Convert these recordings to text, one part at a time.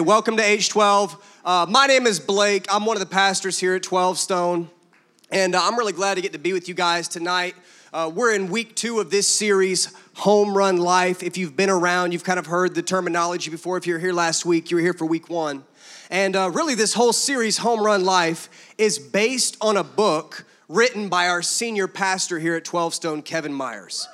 Welcome to H12. Uh, my name is Blake. I'm one of the pastors here at 12 Stone, and uh, I'm really glad to get to be with you guys tonight. Uh, we're in week two of this series, Home Run Life. If you've been around, you've kind of heard the terminology before. If you were here last week, you were here for week one. And uh, really, this whole series, Home Run Life, is based on a book written by our senior pastor here at 12 Stone, Kevin Myers.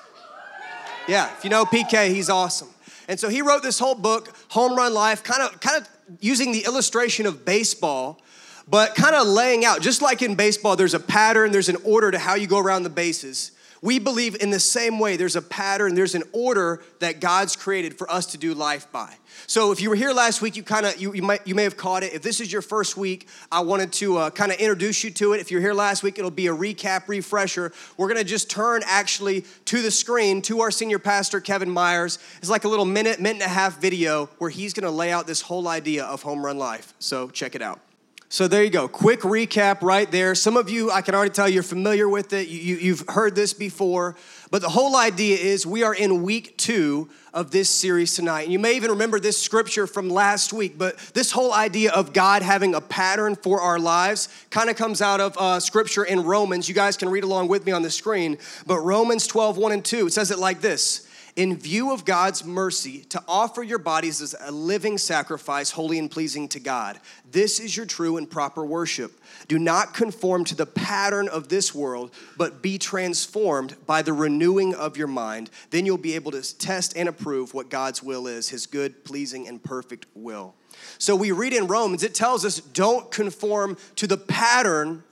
Yeah, if you know PK, he's awesome. And so he wrote this whole book, Home Run Life, kind of kind of using the illustration of baseball, but kind of laying out, just like in baseball, there's a pattern, there's an order to how you go around the bases. We believe in the same way there's a pattern, there's an order that God's created for us to do life by. So if you were here last week, you kind of you, you might you may have caught it. If this is your first week, I wanted to uh, kind of introduce you to it. If you're here last week, it'll be a recap, refresher. We're gonna just turn actually to the screen to our senior pastor Kevin Myers. It's like a little minute, minute and a half video where he's gonna lay out this whole idea of home run life. So check it out. So there you go. Quick recap right there. Some of you, I can already tell you're familiar with it. You, you, have heard this before. But the whole idea is we are in week two of this series tonight. And you may even remember this scripture from last week, but this whole idea of God having a pattern for our lives kind of comes out of uh, scripture in Romans. You guys can read along with me on the screen. But Romans 12, 1 and 2, it says it like this in view of God's mercy, to offer your bodies as a living sacrifice, holy and pleasing to God. This is your true and proper worship. Do not conform to the pattern of this world, but be transformed by the renewing of your mind. Then you'll be able to test and approve what God's will is, his good, pleasing, and perfect will. So we read in Romans, it tells us don't conform to the pattern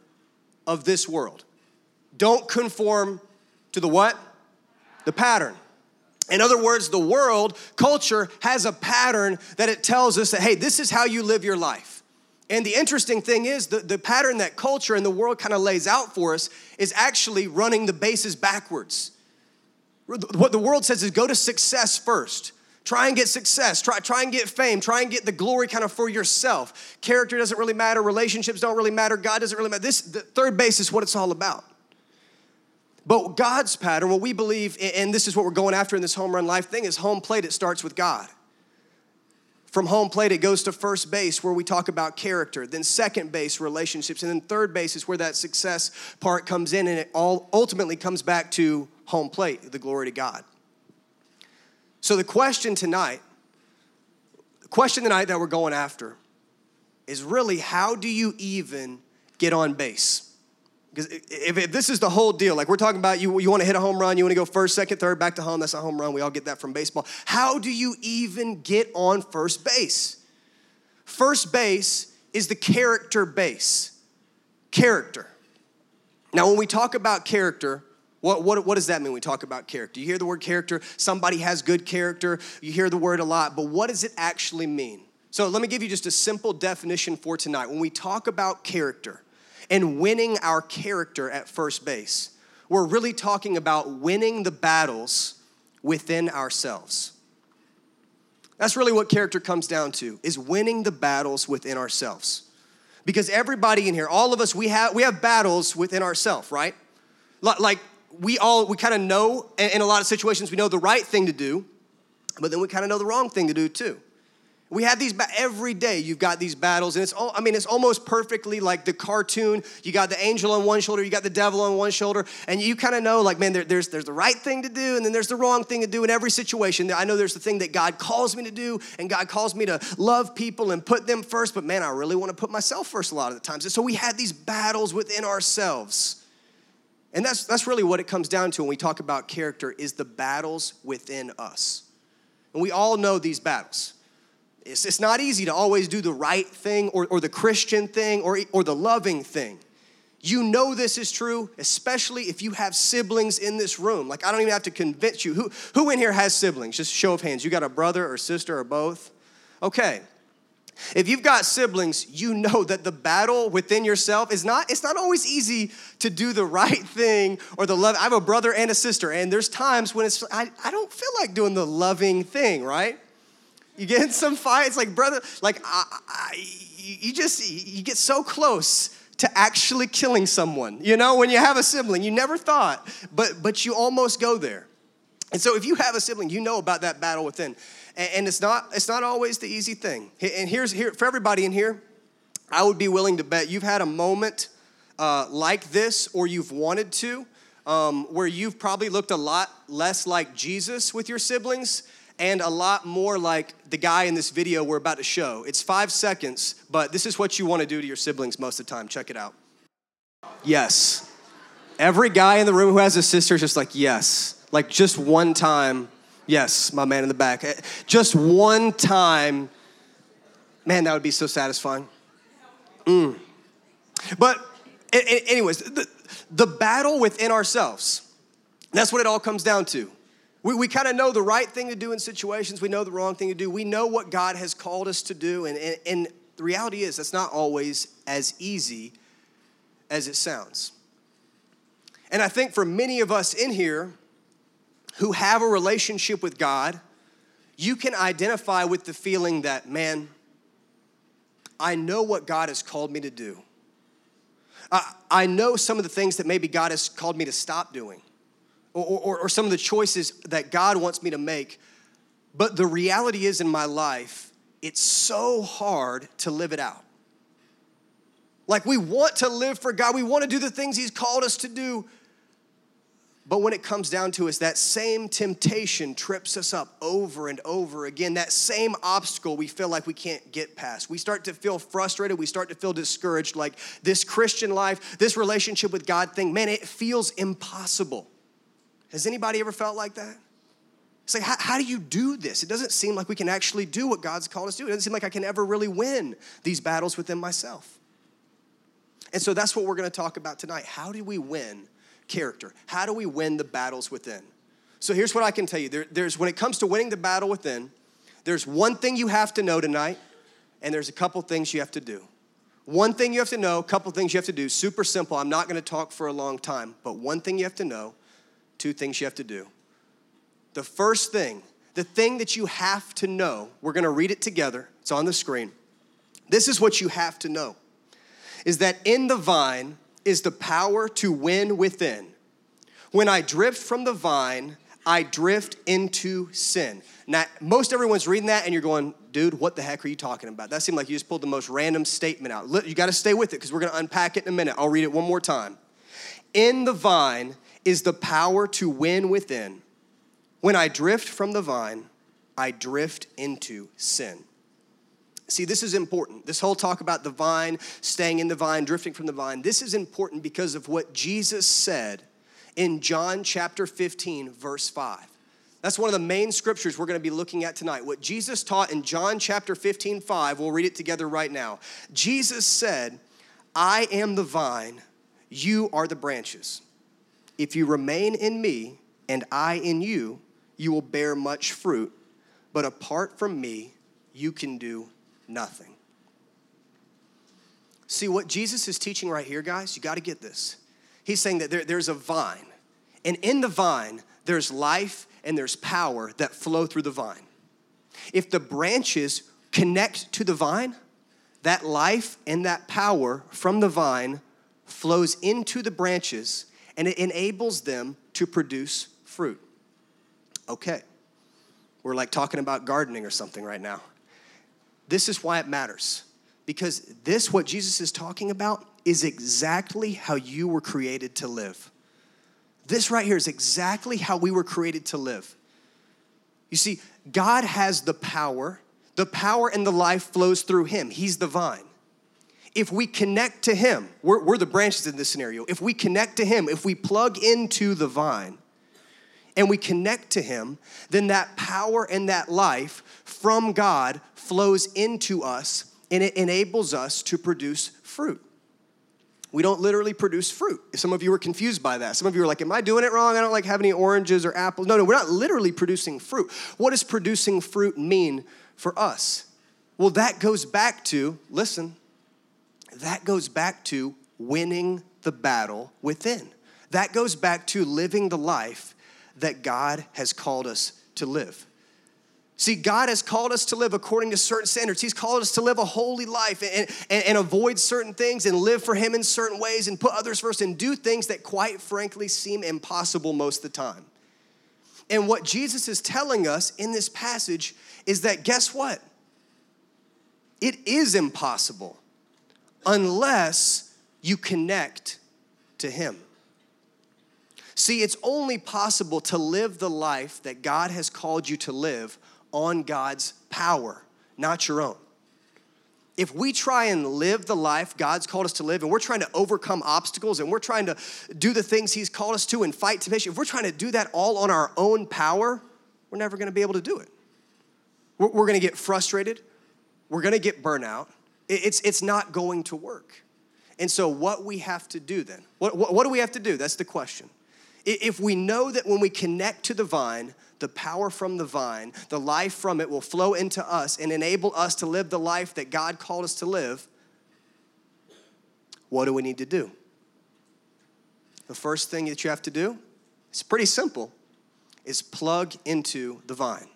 of this world. Don't conform to the what? The pattern. In other words, the world, culture, has a pattern that it tells us that, hey, this is how you live your life. And the interesting thing is, the, the pattern that culture and the world kind of lays out for us is actually running the bases backwards. What the world says is go to success first. Try and get success. Try, try and get fame. Try and get the glory kind of for yourself. Character doesn't really matter. Relationships don't really matter. God doesn't really matter. This, the third base is what it's all about. But God's pattern, what we believe, and this is what we're going after in this home run life thing, is home plate, it starts with God. From home plate, it goes to first base where we talk about character, then second base, relationships, and then third base is where that success part comes in, and it all ultimately comes back to home plate, the glory to God. So the question tonight, the question tonight that we're going after is really how do you even get on base? Because if, if, this is the whole deal, like we're talking about, you, you want to hit a home run, you want to go first, second, third, back to home, that's a home run. We all get that from baseball. How do you even get on first base? First base is the character base. Character. Now, when we talk about character, what, what, what does that mean when we talk about character? You hear the word character, somebody has good character, you hear the word a lot, but what does it actually mean? So, let me give you just a simple definition for tonight. When we talk about character, and winning our character at first base. We're really talking about winning the battles within ourselves. That's really what character comes down to is winning the battles within ourselves. Because everybody in here, all of us, we have we have battles within ourselves, right? Like we all we kind of know in a lot of situations we know the right thing to do, but then we kind of know the wrong thing to do too. We have these every day. You've got these battles, and it's all, I mean, it's almost perfectly like the cartoon. You got the angel on one shoulder, you got the devil on one shoulder, and you kind of know, like, man, there, there's there's the right thing to do, and then there's the wrong thing to do in every situation. I know there's the thing that God calls me to do, and God calls me to love people and put them first, but man, I really want to put myself first a lot of the times. And so we had these battles within ourselves. And that's that's really what it comes down to when we talk about character is the battles within us. And we all know these battles. It's, it's not easy to always do the right thing or, or the Christian thing or, or the loving thing. You know this is true, especially if you have siblings in this room. Like, I don't even have to convince you. Who, who in here has siblings? Just show of hands. You got a brother or sister or both? Okay. If you've got siblings, you know that the battle within yourself is not, it's not always easy to do the right thing or the love. I have a brother and a sister, and there's times when it's, I, I don't feel like doing the loving thing, right? You get in some fights, like brother, like I, I, you just you get so close to actually killing someone. You know, when you have a sibling, you never thought, but but you almost go there. And so if you have a sibling, you know about that battle within. And it's not, it's not always the easy thing. And here's here for everybody in here, I would be willing to bet you've had a moment uh, like this, or you've wanted to, um, where you've probably looked a lot less like Jesus with your siblings and a lot more like the guy in this video we're about to show. It's five seconds, but this is what you want to do to your siblings most of the time. Check it out. Yes. Every guy in the room who has a sister is just like, yes. Like just one time, yes, my man in the back. Eh, just one time, man, that would be so satisfying. Mm. But, anyways, the, the battle within ourselves, that's what it all comes down to. We, we kind of know the right thing to do in situations, we know the wrong thing to do. We know what God has called us to do, and, and, and the reality is that's not always as easy as it sounds. And I think for many of us in here who have a relationship with God, you can identify with the feeling that, man, I know what God has called me to do. I, I know some of the things that maybe God has called me to stop doing or, or, or some of the choices that God wants me to make. But the reality is in my life, it's so hard to live it out. Like we want to live for God, we want to do the things He's called us to do. But when it comes down to us, that same temptation trips us up over and over again. That same obstacle we feel like we can't get past. We start to feel frustrated. We start to feel discouraged. Like this Christian life, this relationship with God thing, man, it feels impossible. Has anybody ever felt like that? It's like, how, how, do you do this? It doesn't seem like we can actually do what God's called us to do. It doesn't seem like I can ever really win these battles within myself. And so that's what we're going to talk about tonight. How do we win character? How do we win the battles within? So here's what I can tell you there, there's, when it comes to winning the battle within, there's one thing you have to know tonight, and there's a couple things you have to do. One thing you have to know, a couple things you have to do, super simple. I'm not going to talk for a long time, but one thing you have to know two things you have to do. The first thing, the thing that you have to know, we're gonna read it together, it's on the screen. This is what you have to know is that in the vine is the power to win within. When I drift from the vine, I drift into sin. Now, most everyone's reading that and you're going, dude, what the heck are you talking about? That seemed like you just pulled the most random statement out. You got to stay with it because we're going to unpack it in a minute. I'll read it one more time. In the vine is the power to win within. When I drift from the vine, I drift into sin. See, this is important. This whole talk about the vine, staying in the vine, drifting from the vine, this is important because of what Jesus said in John chapter 15, verse 5. That's one of the main scriptures we're going to be looking at tonight. What Jesus taught in John chapter 15, 5, we'll read it together right now. Jesus said, I am the vine, you are the branches. If you remain in me and I in you, you will bear much fruit. But apart from me, you can do nothing. See, what Jesus is teaching right here, guys, you got to get this. He's saying that there, there's a vine, and in the vine, there's life and there's power that flow through the vine. If the branches connect to the vine, that life and that power from the vine flows into the branches and it enables them to produce fruit. Okay, we're like talking about gardening or something right now. This is why it matters. Because this, what Jesus is talking about, is exactly how you were created to live. This right here is exactly how we were created to live. You see, God has the power, the power and the life flows through Him. He's the vine if we connect to Him, we're, we're the branches in this scenario. If we connect to Him, if we plug into the vine and we connect to Him, then that power and that life from God flows into us and it enables us to produce fruit. We don't literally produce fruit. Some of you are confused by that. Some of you are like, Am I doing it wrong? I don't like have any oranges or apples. No, no, we're not literally producing fruit. What does producing fruit mean for us? Well, that goes back to, listen, that goes back to winning the battle within. That goes back to living the life that God has called us to live. See, God has called us to live according to certain standards. He's called us to live a holy life and, and, and, avoid certain things and live for Him in certain ways and put others first and do things that, quite frankly, seem impossible most of the time. And what Jesus is telling us in this passage is that guess what? It is impossible unless you connect to Him. See, it's only possible to live the life that God has called you to live on God's power, not your own. If we try and live the life God's called us to live, and we're trying to overcome obstacles, and we're trying to do the things He's called us to and fight temptation, if we're trying to do that all on our own power, we're never gonna be able to do it. We're, gonna get frustrated, we're gonna get burnout. It's, it's not going to work. And so, what we have to do then, what, what, what do we have to do? That's the question. If we know that when we connect to the vine, the power from the vine, the life from it will flow into us and enable us to live the life that God called us to live, what do we need to do? The first thing that you have to do, it's pretty simple, is plug into the vine.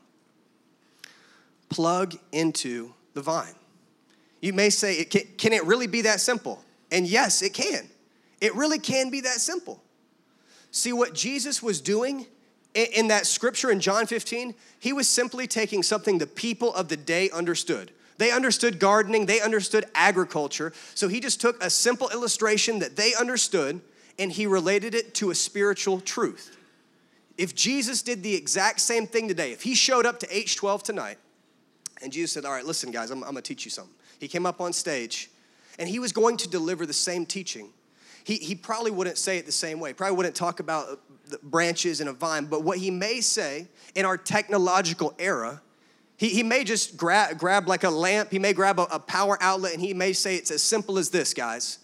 Plug into the vine. You may say, can it really be that simple? And yes, it can. It really can be that simple. See, what Jesus was doing in that scripture in John 15, he was simply taking something the people of the day understood. They understood gardening, they understood agriculture. So he just took a simple illustration that they understood and he related it to a spiritual truth. If Jesus did the exact same thing today, if he showed up to H12 tonight and Jesus said, All right, listen, guys, I'm, I'm gonna teach you something. He came up on stage and he was going to deliver the same teaching he, he probably wouldn't say it the same way. Probably wouldn't talk about the branches and a vine, but what he may say in our technological era, he, he may just grab, grab like a lamp, he may grab a, a power outlet, and he may say it's as simple as this, guys.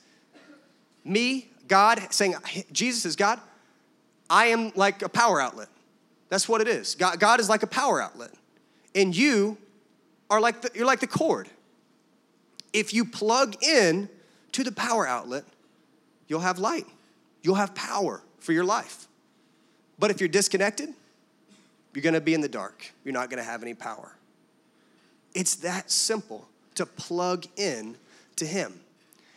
Me, God, saying, Jesus is God, I am like a power outlet. That's what it is. God, God is like a power outlet. And you are like the, you're like the cord. If you plug in to the power outlet, you'll have light, you'll have power for your life. But if you're disconnected, you're gonna be in the dark. You're not gonna have any power. It's that simple to plug in to Him.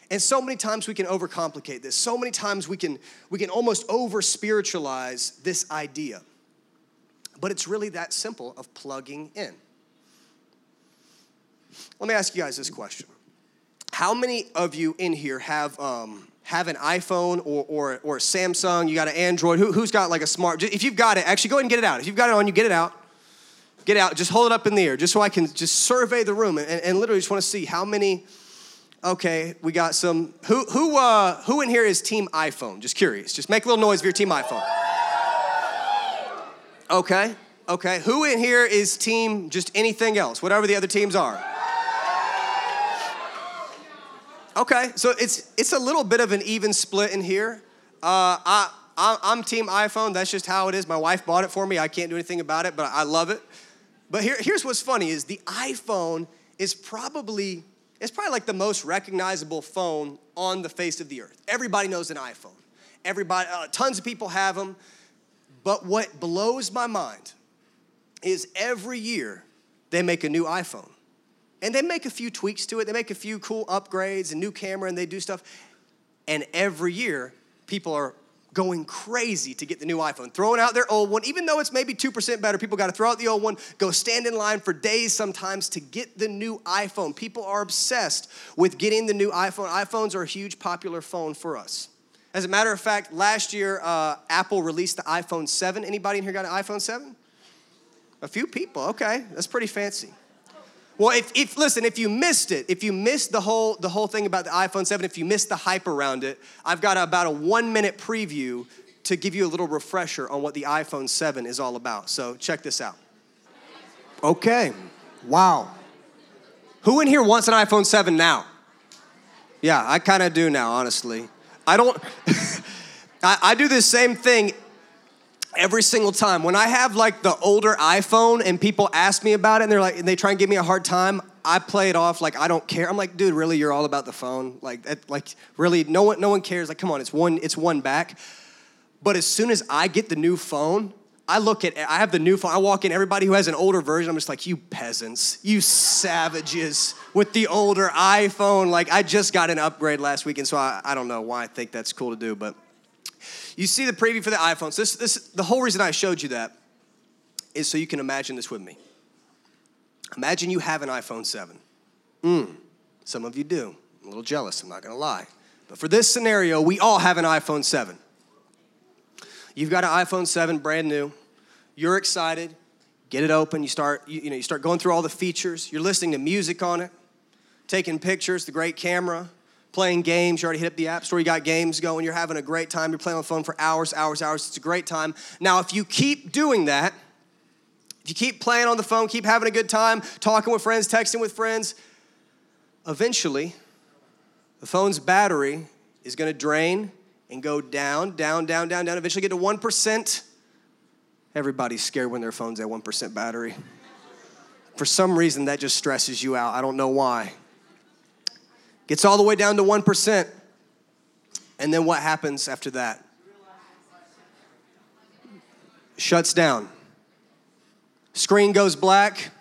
And so many times we can overcomplicate this. So many times we can, we can almost over spiritualize this idea. But it's really that simple of plugging in. Let me ask you guys this question How many of you in here have um, have an iPhone or, or, or Samsung, you got an Android, Who, who's got like a smart, if you've got it, actually go ahead and get it out. If you've got it on you, get it out. Get out, just hold it up in the air, just so I can just survey the room and, and literally just wanna see how many, okay, we got some, who, who, uh, who in here is team iPhone? Just curious, just make a little noise if you're team iPhone. Okay, okay, who in here is team just anything else, whatever the other teams are? Okay, so it's it's a little bit of an even split in here. Uh, I, I I'm team iPhone. That's just how it is. My wife bought it for me. I can't do anything about it, but I love it. But here, here's what's funny: is the iPhone is probably it's probably like the most recognizable phone on the face of the earth. Everybody knows an iPhone. Everybody, uh, tons of people have them. But what blows my mind is every year they make a new iPhone. And they make a few tweaks to it. They make a few cool upgrades and new camera and they do stuff. And every year, people are going crazy to get the new iPhone, throwing out their old one, even though it's maybe 2% better. People got to throw out the old one, go stand in line for days sometimes to get the new iPhone. People are obsessed with getting the new iPhone. iPhones are a huge popular phone for us. As a matter of fact, last year, uh, Apple released the iPhone 7. Anybody in here got an iPhone 7? A few people, okay, that's pretty fancy. Well, if, if listen, if you missed it, if you missed the whole the whole thing about the iPhone 7, if you missed the hype around it, I've got about a one minute preview to give you a little refresher on what the iPhone 7 is all about. So check this out. Okay. Wow. Who in here wants an iPhone 7 now? Yeah, I kind of do now, honestly. I don't I, I do the same thing every single time. When i have like the older iphone and people ask me about it and they're like and they try and give me a hard time i play it off like i don't care. I'm like dude really you're all about the phone? Like that, like really no one no one cares. Like come on it's one it's one back. But as soon as i get the new phone i look at i have the new phone i walk in everybody who has an older version i'm just like you peasants you savages with the older iphone. Like i just got an upgrade last week and so i, I don't know why i think that's cool to do but you see the preview for the iPhones. This, this, the whole reason I showed you that is so you can imagine this with me. Imagine you have an iPhone 7. Mm, some of you do. I'm a little jealous, I'm not gonna lie. But for this scenario, we all have an iPhone 7. You've got an iPhone 7, brand new. You're excited. Get it open. You start, you, you know, you start going through all the features. You're listening to music on it, taking pictures, the great camera, playing games. You already hit up the app store. You got games going. You're having a great time. You're playing on the phone for hours, hours, hours. It's a great time. Now, if you keep doing that, if you keep playing on the phone, keep having a good time, talking with friends, texting with friends, eventually, the phone's battery is going to drain and go down, down, down, down, down, eventually get to 1%. Everybody's scared when their phone's at 1% battery. For some reason, that just stresses you out. I don't know why. Gets all the way down to 1%. And then what happens after that? Shuts down. Screen goes black.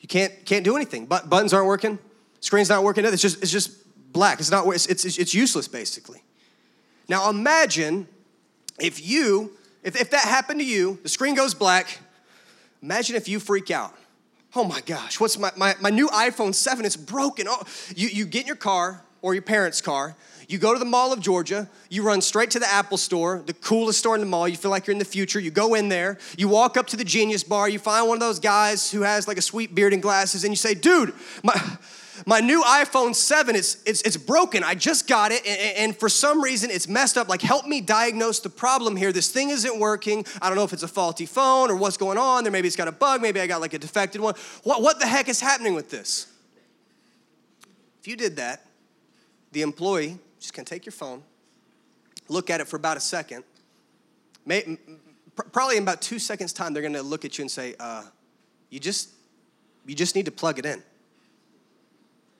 You can't, can't do anything. But buttons aren't working. Screen's not working. It's just, it's just black. It's, not, it's, it's, it's useless, basically. Now imagine if you, if, if that happened to you, the screen goes black, imagine if you freak out. Oh my gosh, what's my, my, my new iPhone 7? It's broken. Oh, you, you get in your car or your parents' car, you go to the Mall of Georgia, you run straight to the Apple store, the coolest store in the mall. You feel like you're in the future. You go in there, you walk up to the Genius Bar, you find one of those guys who has like a sweet beard and glasses, and you say, Dude, my, my new iPhone 7, it's, it's, it's broken. I just got it, and, and, for some reason it's messed up. Like, help me diagnose the problem here. This thing isn't working. I don't know if it's a faulty phone or what's going on. There maybe it's got a bug. Maybe I got like a defected one. What, what the heck is happening with this? If you did that, the employee just can take your phone, look at it for about a second. May, probably in about two seconds' time, they're gonna look at you and say, uh, "You just, you just need to plug it in."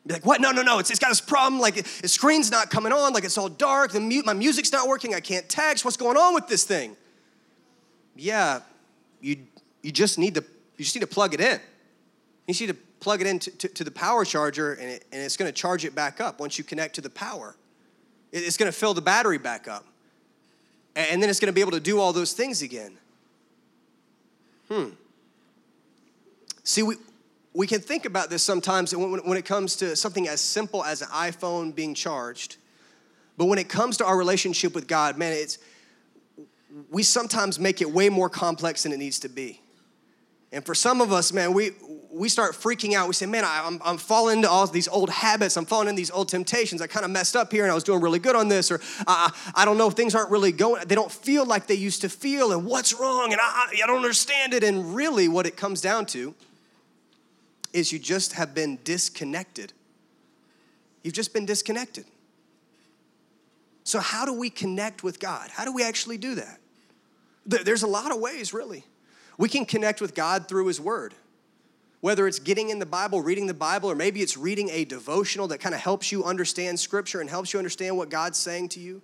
Be like, what? No, no, no. It's, it's got this problem. Like, the screen's not coming on. Like, it's all dark. The mute, my music's not working. I can't text. What's going on with this thing? Yeah, you, you just need to you just need to plug it in. You need to plug it in to, to, to the power charger, and, it, and it's going to charge it back up once you connect to the power. It, it's going to fill the battery back up, and, and then it's going to be able to do all those things again. Hmm. See, we, we can think about this sometimes when, it comes to something as simple as an iPhone being charged. But when it comes to our relationship with God, man, it's we sometimes make it way more complex than it needs to be. And for some of us, man, we we start freaking out. We say, man, I, am I'm falling into all these old habits. I'm falling into these old temptations. I kind of messed up here and I was doing really good on this. Or uh, I don't know, things aren't really going, they don't feel like they used to feel. And what's wrong? And I, I don't understand it. And really, what it comes down to is you just have been disconnected. You've just been disconnected. So, how do we connect with God? How do we actually do that? There's a lot of ways, really. We can connect with God through His Word. Whether it's getting in the Bible, reading the Bible, or maybe it's reading a devotional that kind of helps you understand Scripture and helps you understand what God's saying to you.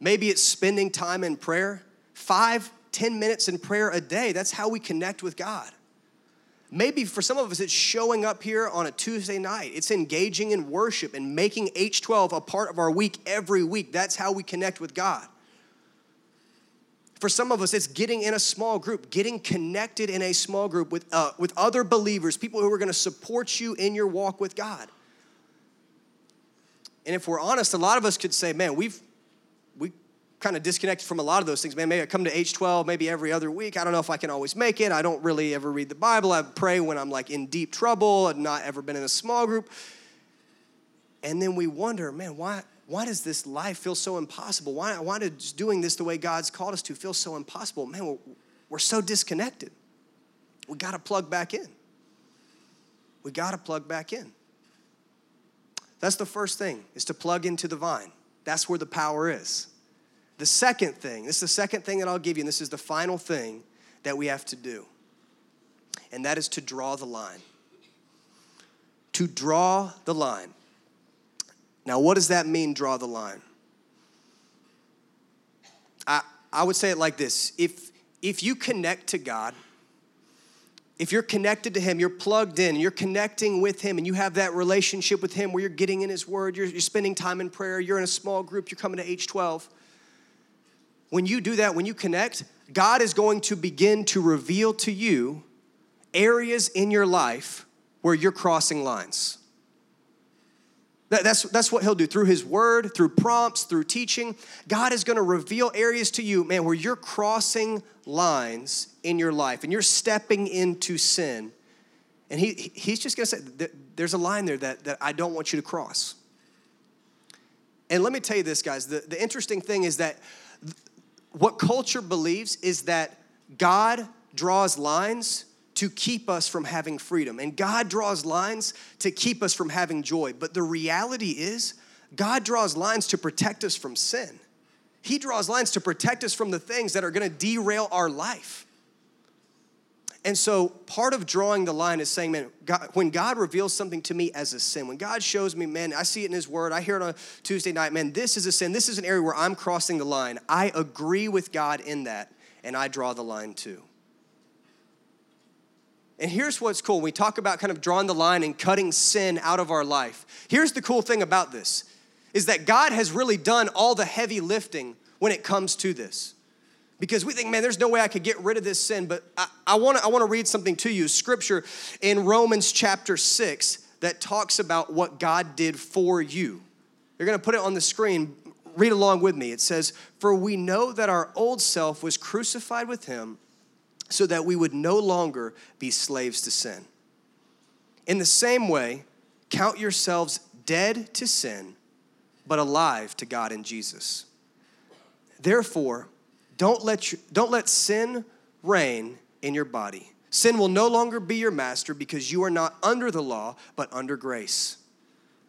Maybe it's spending time in prayer. Five, ten minutes in prayer a day. That's how we connect with God. Maybe for some of us, it's showing up here on a Tuesday night. It's engaging in worship and making H12 a part of our week every week. That's how we connect with God. For some of us, it's getting in a small group, getting connected in a small group with, uh, with other believers, people who are going to support you in your walk with God. And if we're honest, a lot of us could say, man, we've kind of disconnected from a lot of those things. Man, maybe I come to H12 maybe every other week. I don't know if I can always make it. I don't really ever read the Bible. I pray when I'm like in deep trouble. I've not ever been in a small group. And then we wonder, man, why, why does this life feel so impossible? Why, why does doing this the way God's called us to feel so impossible? Man, we're, we're so disconnected. We got to plug back in. We got to plug back in. That's the first thing, is to plug into the vine. That's where the power is. The second thing, this is the second thing that I'll give you, and this is the final thing that we have to do, and that is to draw the line. To draw the line. Now, what does that mean, draw the line? I, I would say it like this if, if you connect to God, if you're connected to Him, you're plugged in, you're connecting with Him, and you have that relationship with Him where you're getting in His Word, you're, you're spending time in prayer, you're in a small group, you're coming to H12 when you do that, when you connect, God is going to begin to reveal to you areas in your life where you're crossing lines. That, that's, that's what he'll do through his word, through prompts, through teaching. God is going to reveal areas to you, man, where you're crossing lines in your life and you're stepping into sin. And he, he's just going to say, there's a line there that, that I don't want you to cross. And let me tell you this, guys the, the interesting thing is that what culture believes is that God draws lines to keep us from having freedom. And God draws lines to keep us from having joy. But the reality is, God draws lines to protect us from sin. He draws lines to protect us from the things that are gonna derail our life. And so part of drawing the line is saying, man, God, when God reveals something to me as a sin, when God shows me, man, I see it in His Word, I hear it on Tuesday night, man, this is a sin, this is an area where I'm crossing the line. I agree with God in that, and I draw the line too. And here's what's cool. We talk about kind of drawing the line and cutting sin out of our life. Here's the cool thing about this is that God has really done all the heavy lifting when it comes to this because we think, man, there's no way I could get rid of this sin. But I, I want to read something to you scripture in Romans chapter 6 that talks about what God did for you. You're going to put it on the screen. Read along with me. It says, For we know that our old self was crucified with him so that we would no longer be slaves to sin. In the same way, count yourselves dead to sin, but alive to God in Jesus. Therefore, don't let, don't let sin reign in your body. Sin will no longer be your master because you are not under the law, but under grace.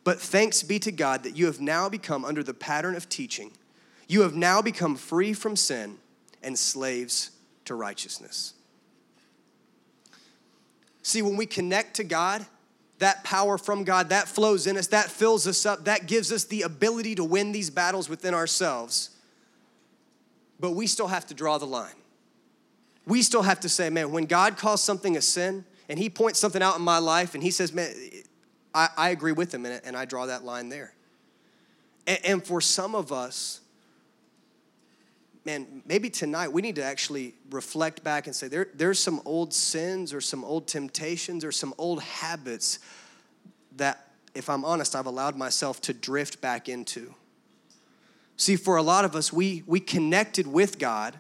But thanks be to God that you have now become under the pattern of teaching. You have now become free from sin and slaves to righteousness. See, when we connect to God, that power from God, that flows in us, that fills us up, that gives us the ability to win these battles within ourselves but we still have to draw the line. We still have to say, man, when God calls something a sin and He points something out in my life and He says, man, I, I agree with Him and I draw that line there. And, and for some of us, man, maybe tonight we need to actually reflect back and say, there, there's some old sins or some old temptations or some old habits that, if I'm honest, I've allowed myself to drift back into. See, for a lot of us, we, we connected with God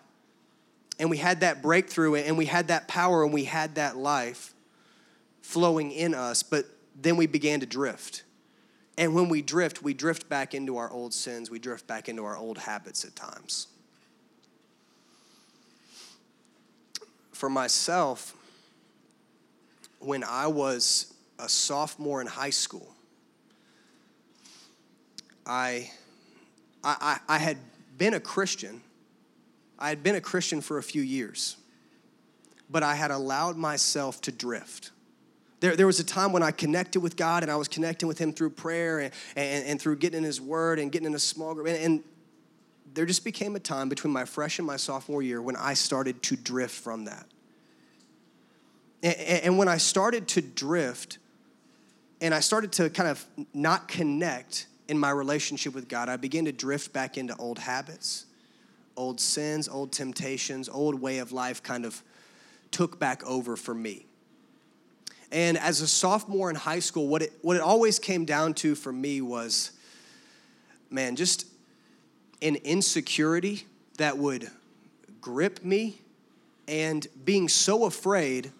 and we had that breakthrough and we had that power and we had that life flowing in us, but then we began to drift. And when we drift, we drift back into our old sins, we drift back into our old habits at times. For myself, when I was a sophomore in high school, I I, I, I had been a Christian. I had been a Christian for a few years, but I had allowed myself to drift. There, there was a time when I connected with God and I was connecting with Him through prayer and, and, and through getting in His Word and getting in a small group. And, and there just became a time between my fresh and my sophomore year when I started to drift from that. And, and when I started to drift and I started to kind of not connect, in my relationship with God, I began to drift back into old habits, old sins, old temptations, old way of life kind of took back over for me. And as a sophomore in high school, what it, what it always came down to for me was, man, just an insecurity that would grip me and being so afraid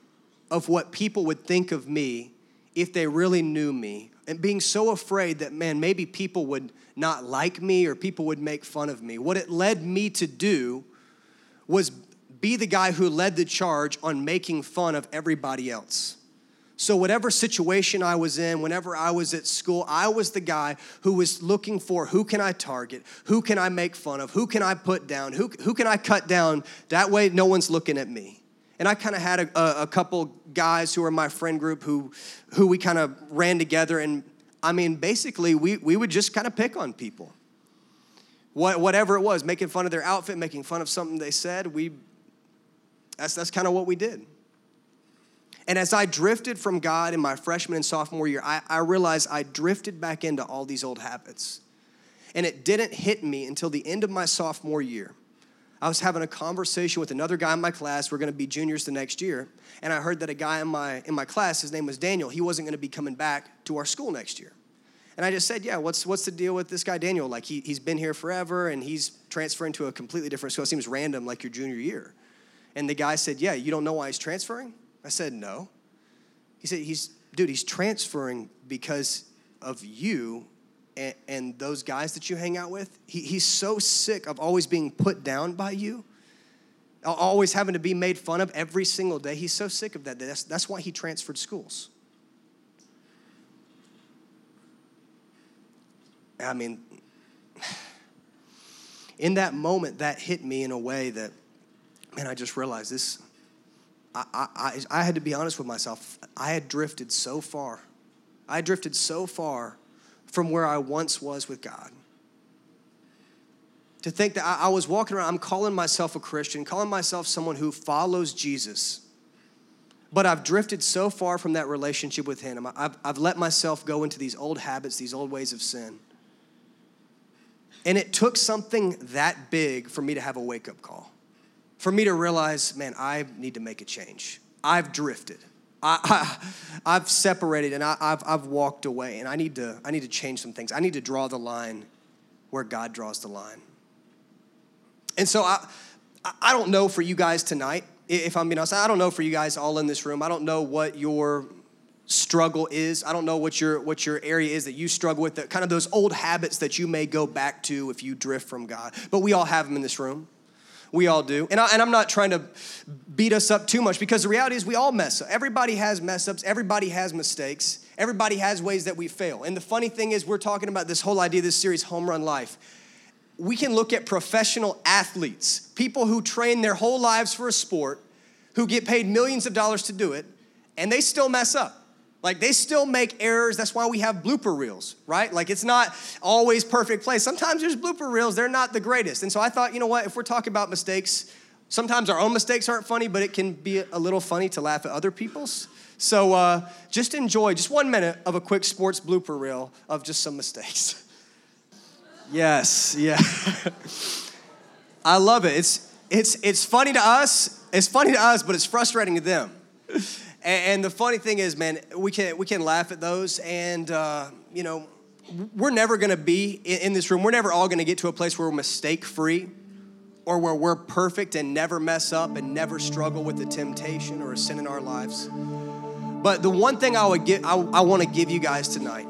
of what people would think of me if they really knew me and being so afraid that, man, maybe people would not like me or people would make fun of me. What it led me to do was be the guy who led the charge on making fun of everybody else. So, whatever situation I was in, whenever I was at school, I was the guy who was looking for who can I target? Who can I make fun of? Who can I put down? Who, who can I cut down? That way, no one's looking at me. And I kind of had a, a, couple guys who were my friend group who, who we kind of ran together. And I mean, basically, we, we would just kind of pick on people. What, whatever it was, making fun of their outfit, making fun of something they said, we, that's, that's kind of what we did. And as I drifted from God in my freshman and sophomore year, I, I realized I drifted back into all these old habits. And it didn't hit me until the end of my sophomore year I was having a conversation with another guy in my class. We're going to be juniors the next year. And I heard that a guy in my, in my class, his name was Daniel, he wasn't going to be coming back to our school next year. And I just said, Yeah, what's, what's the deal with this guy, Daniel? Like, he, he's been here forever and he's transferring to a completely different school. It seems random, like your junior year. And the guy said, Yeah, you don't know why he's transferring? I said, No. He said, He's, dude, he's transferring because of you and, and those guys that you hang out with. He, he's so sick of always being put down by you, always having to be made fun of every single day. He's so sick of that. That's, that's why he transferred schools. I mean, in that moment, that hit me in a way that, man, I just realized this. I, I, I had to be honest with myself. I had drifted so far. I drifted so far from where I once was with God. To think that I, I was walking around, I'm calling myself a Christian, calling myself someone who follows Jesus but I've drifted so far from that relationship with Him. I've, I've let myself go into these old habits, these old ways of sin. And it took something that big for me to have a wake up call, for me to realize, man, I need to make a change. I've drifted. I, I, have separated and I, have I've walked away, and I need, to, I need to change some things. I need to draw the line where God draws the line. And so I, I don't know for you guys tonight, if I'm being honest, I don't know for you guys all in this room, I don't know what your struggle is. I don't know what your what your area is that you struggle with, that kind of those old habits that you may go back to if you drift from God. But we all have them in this room. We all do. And, I, and I'm not trying to beat us up too much because the reality is we all mess up. Everybody has mess ups, everybody has mistakes, everybody has ways that we fail. And the funny thing is, we're talking about this whole idea, this series, Home Run Life. We can look at professional athletes, people who train their whole lives for a sport, who get paid millions of dollars to do it, and they still mess up. Like they still make errors. That's why we have blooper reels, right? Like it's not always perfect play. Sometimes there's blooper reels, they're not the greatest. And so I thought, you know what, if we're talking about mistakes, sometimes our own mistakes aren't funny, but it can be a little funny to laugh at other people's. So uh, just enjoy just one minute of a quick sports blooper reel of just some mistakes. yes, yeah. I love it. It's it's it's funny to us. It's funny to us, but it's frustrating to them. And, the funny thing is, man, we can we can laugh at those, and uh, you know, we're never going to be in, this room. We're never all going to get to a place where we're mistake free, or where we're perfect and never mess up and never struggle with the temptation or a sin in our lives. But the one thing I would get, I, I want to give you guys tonight,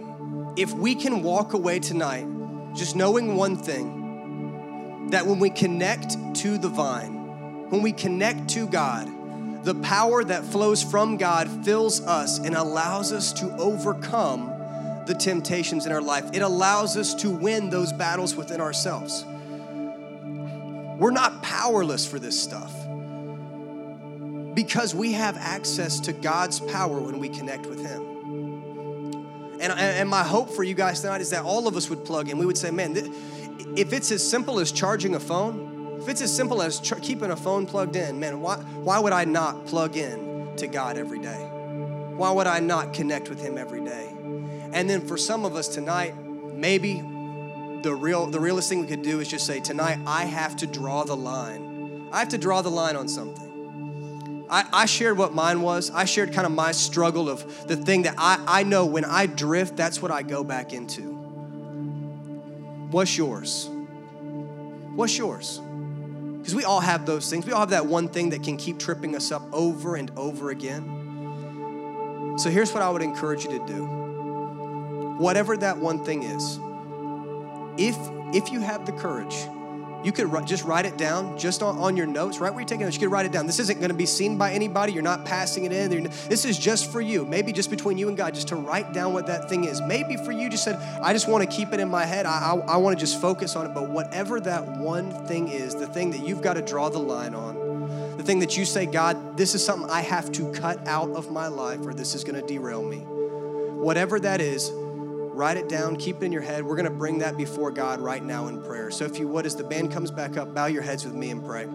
if we can walk away tonight, just knowing one thing, that when we connect to the vine, when we connect to God the power that flows from God fills us and allows us to overcome the temptations in our life. It allows us to win those battles within ourselves. We're not powerless for this stuff because we have access to God's power when we connect with Him. And, and my hope for you guys tonight is that all of us would plug in. We would say, man, if it's as simple as charging a phone, if it's as simple as ch- keeping a phone plugged in, man, why, why would I not plug in to God every day? Why would I not connect with Him every day? And then for some of us tonight, maybe the real the realest thing we could do is just say, tonight I have to draw the line. I have to draw the line on something. I, I shared what mine was. I shared kind of my struggle of the thing that I, I know when I drift, that's what I go back into. What's yours? What's yours? Because we all have those things. We all have that one thing that can keep tripping us up over and over again. So here's what I would encourage you to do. Whatever that one thing is, if if you have the courage you could just write it down just on, your notes, right where you're taking notes. You could write it down. This isn't going to be seen by anybody. You're not passing it in. This is just for you. Maybe just between you and God, just to write down what that thing is. Maybe for you, just said, I just want to keep it in my head. I, I, I want to just focus on it. But whatever that one thing is, the thing that you've got to draw the line on, the thing that you say, God, this is something I have to cut out of my life or this is going to derail me. Whatever that is, write it down, keep it in your head. We're going to bring that before God right now in prayer. So if you would, as the band comes back up, bow your heads with me and pray.